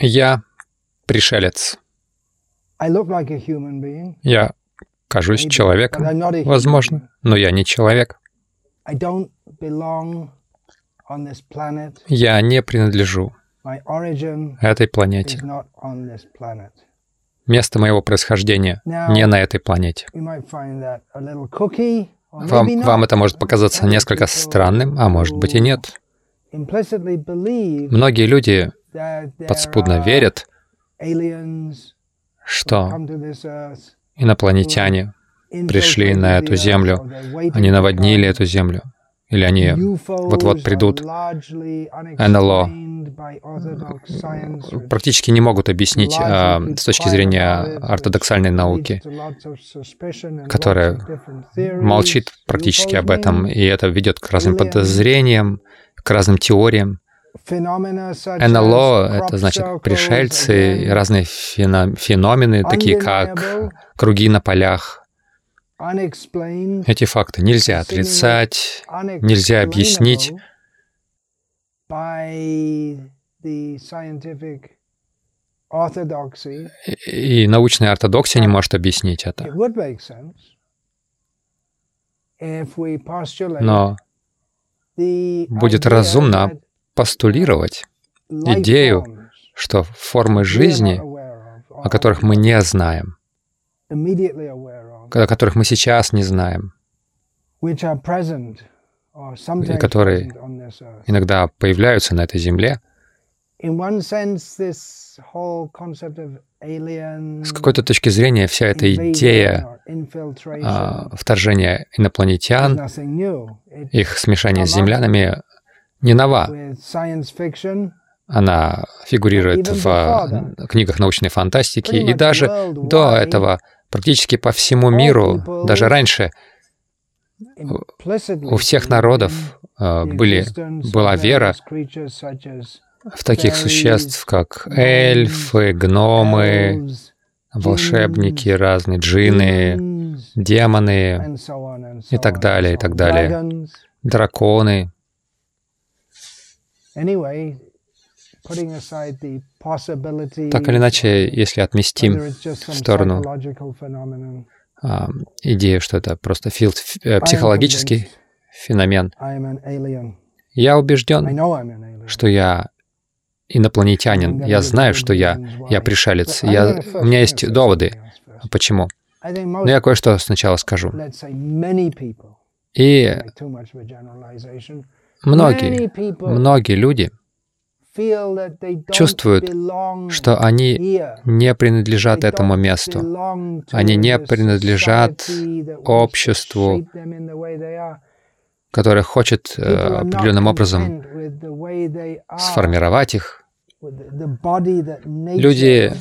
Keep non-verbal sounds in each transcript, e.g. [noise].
Я пришелец. I look like a human being, Я кажусь человеком, возможно, но я не человек. I don't belong on this planet. Я не принадлежу My origin этой is планете. not on this planet. Место моего происхождения не на этой планете. Вам, вам это может показаться несколько странным, а может быть и нет. Многие люди подспудно верят, что инопланетяне пришли на эту землю, они наводнили эту землю, или они вот-вот придут. НЛО практически не могут объяснить а, с точки зрения ортодоксальной науки, которая молчит практически об этом, и это ведет к разным подозрениям, к разным теориям. НЛО — это значит пришельцы, разные фено- феномены, такие как круги на полях. Эти факты нельзя отрицать, нельзя объяснить и научная ортодоксия не может объяснить это. Но будет разумно that идею, что формы жизни, о которых мы не знаем, о которых мы сейчас не знаем, sometimes которые иногда появляются на этой земле, с какой-то точки зрения вся эта идея а, вторжения инопланетян, их смешения с землянами не нова. Она фигурирует в книгах научной фантастики, и даже до этого практически по всему миру, даже раньше, у всех народов а, были, была вера в таких существ, как эльфы, гномы, волшебники разные, demons, демоны, и так далее, и так далее. Драконы. Так или иначе, если отместим в сторону а, идею, что это просто фил- э, психологический феномен, я убежден, что я инопланетянин. Я знаю, что я, я пришелец. Я, у меня есть доводы. Почему? Но я кое-что сначала скажу. И многие, многие люди чувствуют, что они не принадлежат этому месту. Они не принадлежат обществу, которое хочет э, определенным образом сформировать их. Люди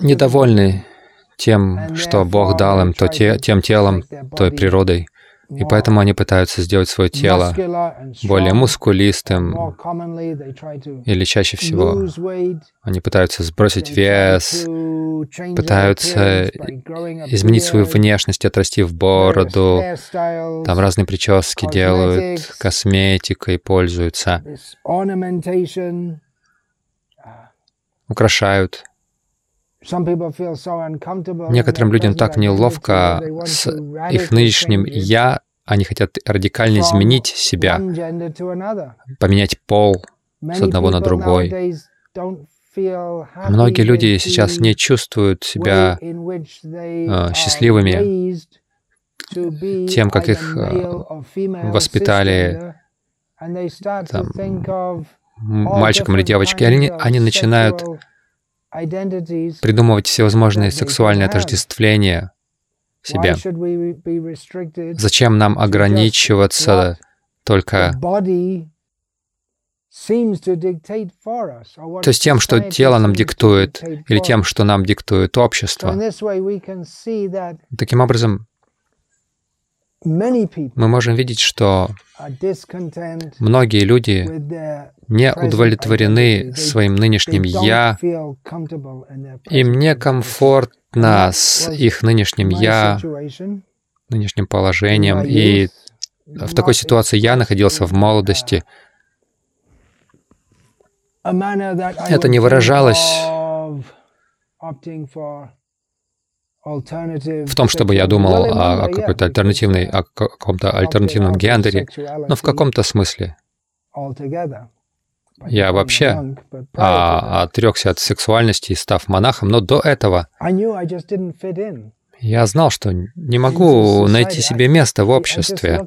недовольны тем, что Бог дал им то те, тем телом, той природой, и поэтому они пытаются сделать свое тело более мускулистым, или чаще всего они пытаются сбросить вес, пытаются изменить свою внешность, отрасти в various бороду, там разные прически делают, косметикой пользуются, ornamentation. украшают. Некоторым людям так неловко с их нынешним «я», они хотят радикально изменить себя, поменять пол с одного на другой. Многие люди сейчас не чувствуют себя э, счастливыми тем, как их, э, воспитали, там, мальчиком или девочкой, они, они начинают. Придумывать всевозможные сексуальные отождествления restricted Зачем нам ограничиваться только то есть тем, что тело нам диктует, или тем, что нам диктует общество. Таким образом, мы можем видеть, что многие люди не удовлетворены своим нынешним «я», им некомфортно с их нынешним «я», нынешним положением, и в такой ситуации я находился в молодости, это не выражалось в том, чтобы я думал о, о какой-то альтернативной, о каком-то альтернативном гендере, но в каком-то смысле. Я вообще а, отрекся от сексуальности, став монахом, но до этого я знал, что не могу найти себе место в обществе.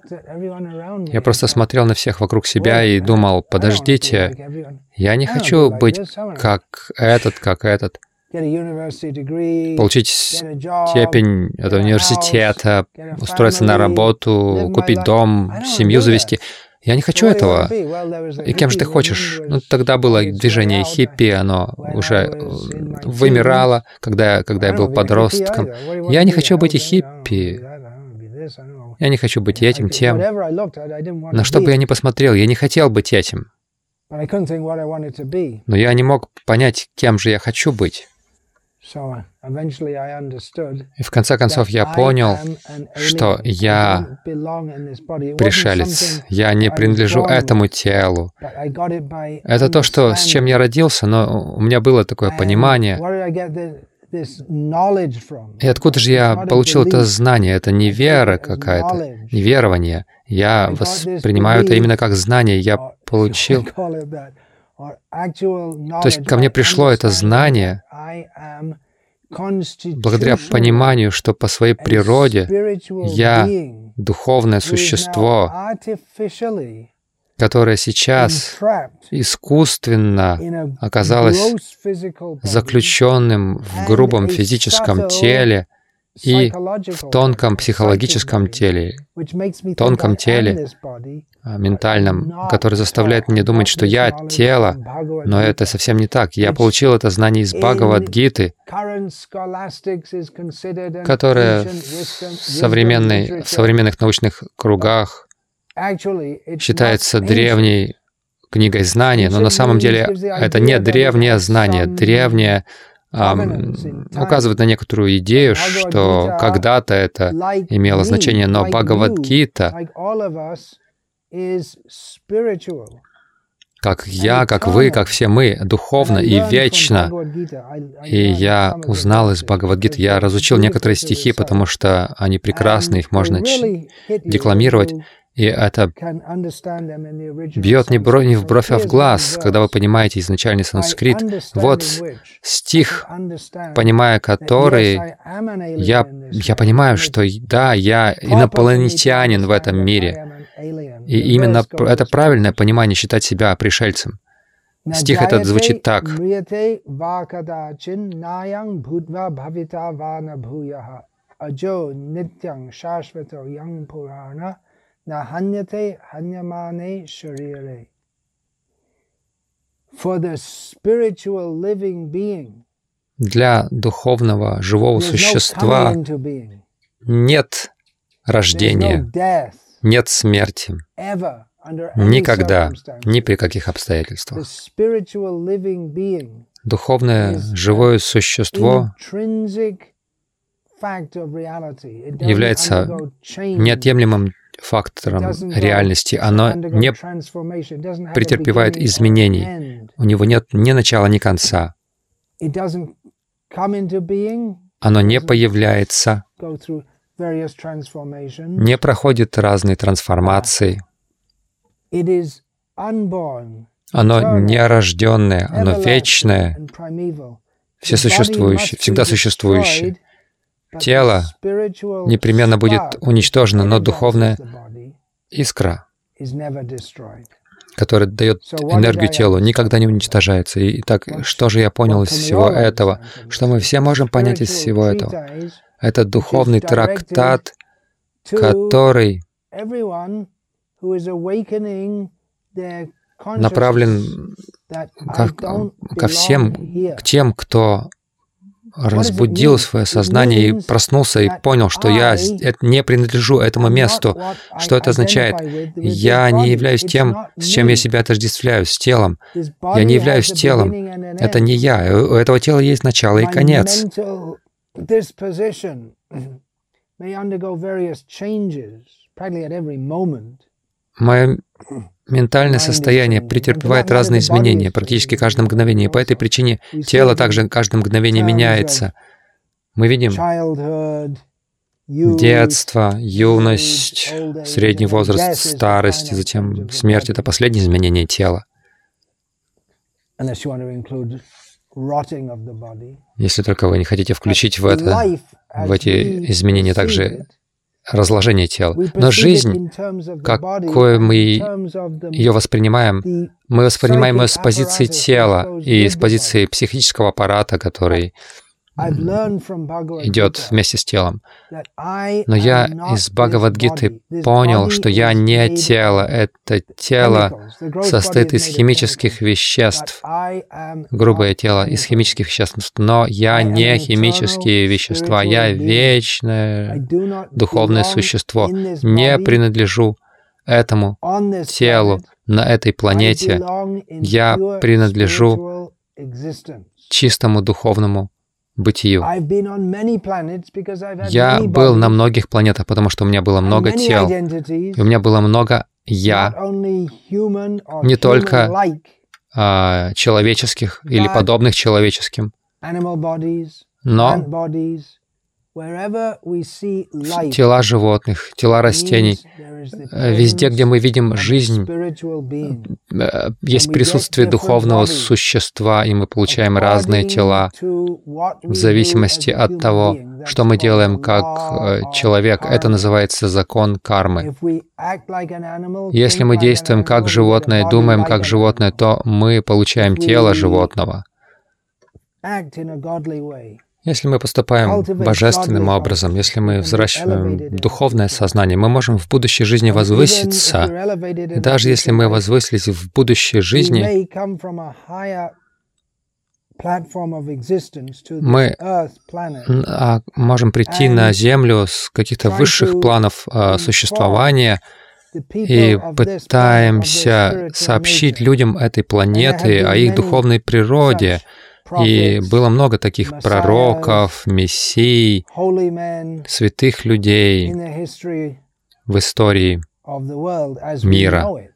Я просто смотрел на всех вокруг себя и думал, подождите, я не хочу быть как этот, как этот получить степень от университета, устроиться на работу, купить дом, семью завести. Я не хочу этого. И кем же ты хочешь? Ну, тогда было движение хиппи, оно уже вымирало, когда, когда я был подростком. Я не хочу быть и хиппи. Я не хочу быть этим, тем. На что бы я ни посмотрел, я не хотел быть этим. Но я не мог понять, кем же я хочу быть. И в конце концов я понял, что я пришелец, я не принадлежу этому телу. Это то, что, с чем я родился, но у меня было такое понимание. И откуда же я получил это знание? Это не вера какая-то, не верование. Я воспринимаю это именно как знание. Я [laughs] получил то есть ко мне пришло это знание благодаря пониманию, что по своей природе я духовное существо, которое сейчас искусственно оказалось заключенным в грубом физическом теле, и в тонком психологическом теле, тонком теле, а, ментальном, который заставляет меня думать, что я тело, но это совсем не так. Я получил это знание из Бхагавад-гиты, которое в, современной, в современных научных кругах считается древней книгой знания, но на самом деле это не древнее знание, древнее указывает на некоторую идею, что когда-то это имело значение, но Бхагавадгита, как я, как вы, как все мы, духовно и вечно. И я узнал из Бхагавадгиты, я разучил некоторые стихи, потому что они прекрасны, их можно декламировать. И это бьет не, бро, не в бровь, а в глаз, когда вы понимаете изначальный санскрит. Вот стих, понимая который, я, я понимаю, что да, я инопланетянин в этом мире. И именно это правильное понимание считать себя пришельцем. Стих этот звучит так. Аджо нитян шашвато янг пурана на ханьяте ханьямане шарире. Для духовного живого существа нет рождения, нет смерти. Никогда, ни при каких обстоятельствах. Духовное живое существо является неотъемлемым фактором реальности. Оно не претерпевает изменений. У него нет ни начала, ни конца. Оно не появляется, не проходит разные трансформации. Оно нерожденное, оно вечное, всесуществующее, всегда существующее. Тело непременно будет уничтожено, но духовная искра, которая дает энергию телу, никогда не уничтожается. И так, что же я понял из всего этого? Что мы все можем понять из всего этого? Это духовный трактат, который направлен ко, ко всем, к тем, кто разбудил свое сознание и проснулся и понял, что я не принадлежу этому месту. Что это означает? Я не являюсь тем, с чем я себя отождествляю, с телом. Я не являюсь телом. Это не я. У этого тела есть начало и конец. Мое Ментальное состояние претерпевает разные изменения практически каждое мгновение. И по этой причине тело также каждое мгновение меняется. Мы видим детство, юность, средний возраст, старость, и затем смерть — это последнее изменение тела. Если только вы не хотите включить в это, в эти изменения также разложение тела. Но жизнь, какой мы ее воспринимаем, мы воспринимаем ее с позиции тела и с позиции психического аппарата, который идет вместе с телом. Но я из Бхагавадгиты понял, что я не тело. Это тело состоит из химических веществ. Грубое тело из химических веществ. Но я не химические вещества. Я вечное духовное существо. Не принадлежу этому телу на этой планете. Я принадлежу чистому духовному бытию. Я был на многих планетах, потому что у меня было много тел, и у меня было много «я», не только а, человеческих или подобных человеческим, но тела животных, тела растений. Э, везде, где мы видим жизнь, э, есть присутствие духовного существа, и мы получаем разные тела в зависимости от того, что мы делаем как э, человек. Это называется закон кармы. Если мы действуем как животное, думаем как животное, то мы получаем тело животного. Если мы поступаем божественным образом, если мы взращиваем духовное сознание, мы можем в будущей жизни возвыситься. И даже если мы возвысились в будущей жизни, мы а, можем прийти на Землю с каких-то высших планов а, существования и пытаемся сообщить людям этой планеты о их духовной природе, и было много таких пророков, мессий, святых людей в истории мира,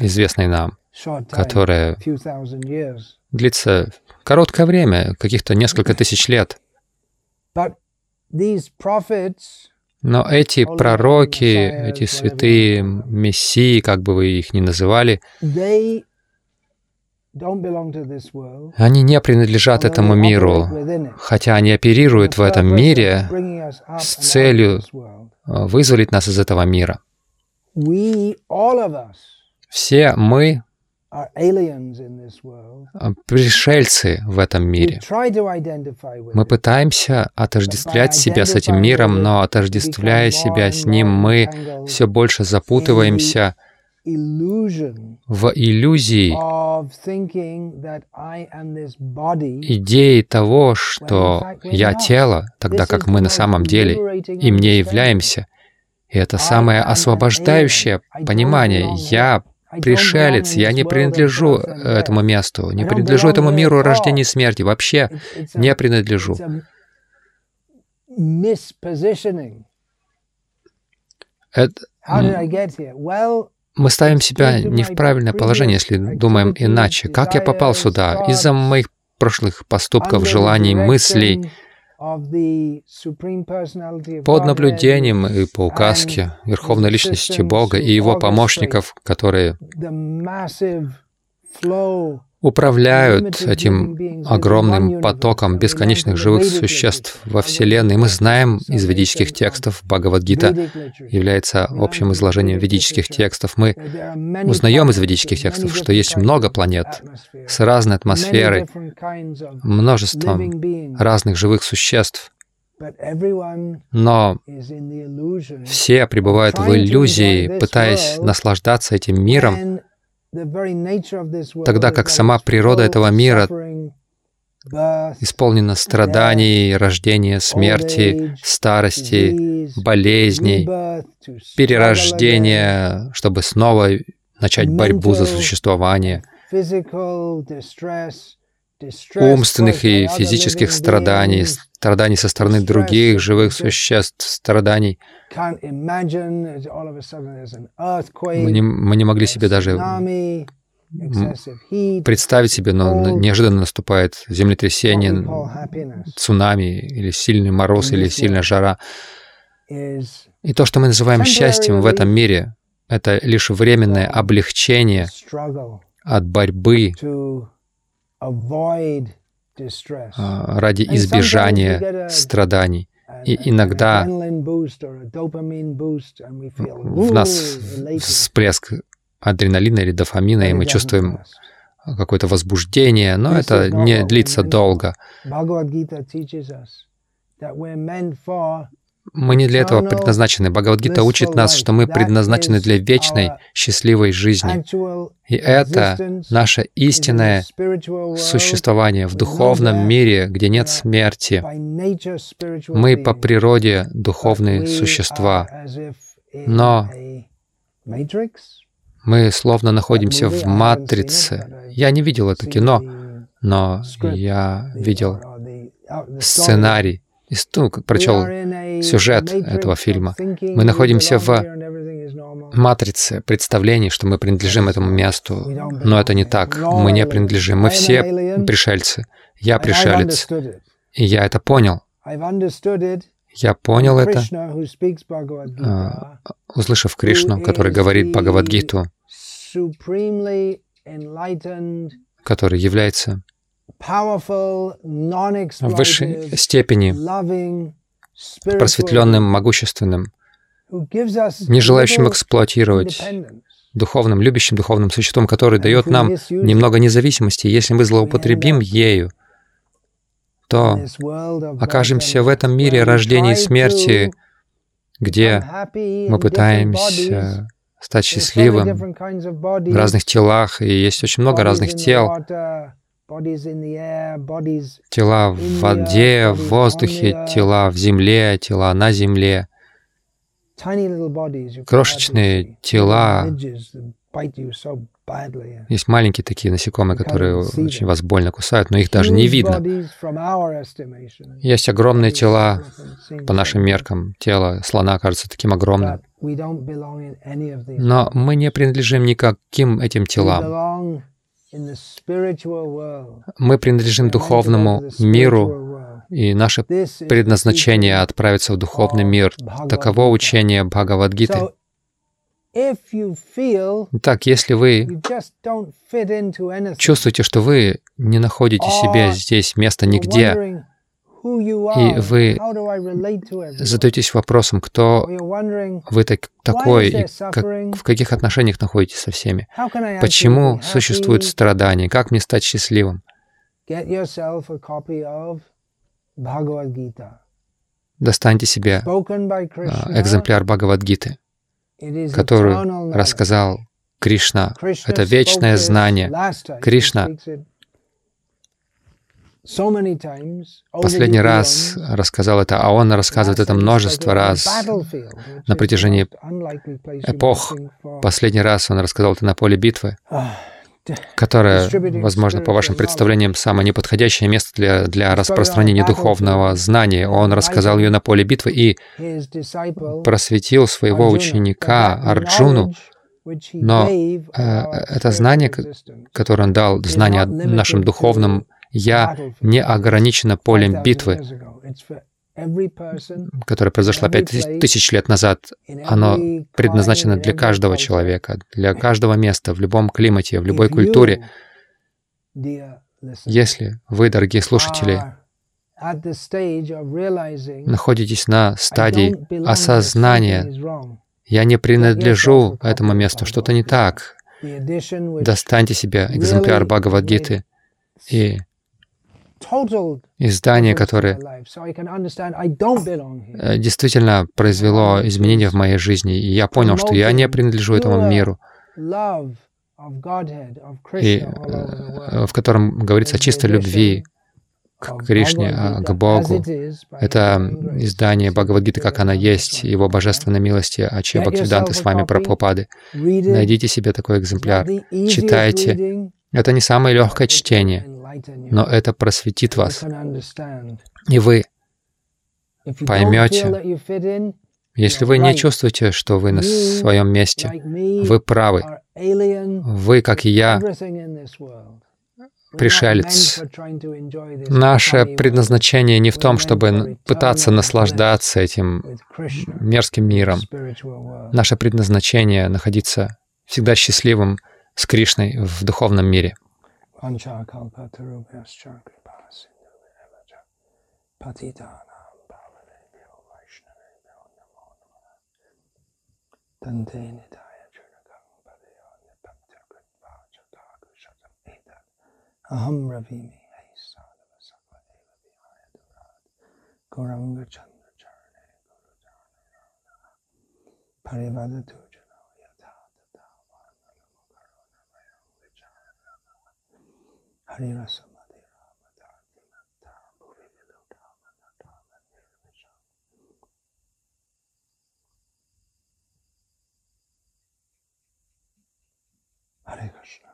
известной нам, которая длится короткое время, каких-то несколько тысяч лет. Но эти пророки, эти святые мессии, как бы вы их ни называли, они не принадлежат этому миру, хотя они оперируют в этом мире с целью э, вызволить нас из этого мира. Все мы э, пришельцы в этом мире. Мы пытаемся отождествлять себя с этим миром, но отождествляя себя с ним, мы все больше запутываемся в иллюзии идеи того, что я тело, тогда как мы на самом деле им не являемся. И это самое освобождающее понимание. Я пришелец, я не принадлежу этому месту, не принадлежу этому миру рождения и смерти, вообще не принадлежу. Это, мы ставим себя не в правильное положение, если думаем иначе. Как я попал сюда? Из-за моих прошлых поступков, желаний, мыслей, под наблюдением и по указке Верховной Личности Бога и Его помощников, которые управляют этим огромным потоком бесконечных живых существ во Вселенной. Мы знаем из ведических текстов, Бхагавадгита является общим изложением ведических текстов. Мы узнаем из ведических текстов, что есть много планет с разной атмосферой, множеством разных живых существ, но все пребывают в иллюзии, пытаясь наслаждаться этим миром, тогда как сама природа этого мира исполнена страданий, рождения, смерти, старости, болезней, перерождения, чтобы снова начать борьбу за существование, умственных и физических страданий, страданий со стороны других живых существ, страданий. Мы не, мы не могли себе даже представить себе, но неожиданно наступает землетрясение, цунами, или сильный мороз, или сильная жара. И то, что мы называем счастьем в этом мире, это лишь временное облегчение от борьбы ради избежания страданий. И иногда в нас всплеск адреналина или дофамина, и мы чувствуем какое-то возбуждение, но это не длится долго. Мы не для этого предназначены. Бхагавадгита учит нас, что мы предназначены для вечной, счастливой жизни. И это наше истинное существование в духовном мире, где нет смерти. Мы по природе духовные существа, но мы словно находимся в матрице. Я не видел это кино, но я видел сценарий, ну, прочел сюжет этого фильма. Мы находимся в матрице представлений, что мы принадлежим этому месту, но это не так. Мы не принадлежим. Мы все пришельцы. Я пришелец. И я это понял. Я понял это, а, услышав Кришну, который говорит Бхагавадгиту, который является в высшей степени просветленным, могущественным, не желающим эксплуатировать духовным, любящим духовным существом, который дает нам немного независимости. Если мы злоупотребим ею, то окажемся в этом мире рождения и смерти, где мы пытаемся стать счастливым в разных телах, и есть очень много разных тел, тела в воде, в воздухе, тела в земле, тела на земле, крошечные тела. Есть маленькие такие насекомые, которые очень вас больно кусают, но их даже не видно. Есть огромные тела по нашим меркам. Тело слона кажется таким огромным. Но мы не принадлежим никаким этим телам. Мы принадлежим духовному миру, и наше предназначение — отправиться в духовный мир. Таково учение Бхагавадгиты. Так, если вы чувствуете, что вы не находите себе здесь места нигде, и вы задаетесь вопросом, кто вы так, такой и как, в каких отношениях находитесь со всеми. Почему существует страдания? Как мне стать счастливым? Достаньте себе а, экземпляр Бхагавадгиты, который рассказал Кришна. Это вечное знание. Кришна Последний раз рассказал это, а он рассказывает это множество раз на протяжении эпох. Последний раз он рассказал это на поле битвы, [sighs] которое, возможно, по вашим представлениям, самое неподходящее место для, для распространения духовного знания. Он рассказал ее на поле битвы и просветил своего ученика Арджуну, но э, это знание, которое он дал, знание о нашем духовном я не ограничена полем битвы, которая произошла пять тысяч лет назад. Оно предназначено для каждого человека, для каждого места, в любом климате, в любой культуре. Если вы, дорогие слушатели, находитесь на стадии осознания, я не принадлежу этому месту, что-то не так. Достаньте себе экземпляр Бхагавадгиты и издание, которое э, действительно произвело изменения в моей жизни, и я понял, что я не принадлежу этому миру, и э, в котором говорится о чистой любви к Кришне, а, к Богу. Это издание Бхагавадгиты, как она есть, Его божественной милости, Аче Бхактивиданты с вами Прабхупады. Найдите себе такой экземпляр, читайте, Это не самое легкое чтение, но это просветит вас. И вы поймете, если вы не чувствуете, что вы на своем месте, вы правы. Вы, как и я, пришелец. Наше предназначение не в том, чтобы пытаться наслаждаться этим мерзким миром. Наше предназначение — находиться всегда счастливым с Кришной в духовном мире. Aham Ravimi Sadhava Sakadeva Vihaya Durat Gauranga Chandra Charane Guru Charane Parivadatu हरिरस मधिरा मदाति मत्ता भुवि विलुटा मनटा निर्विशा Hare Krishna.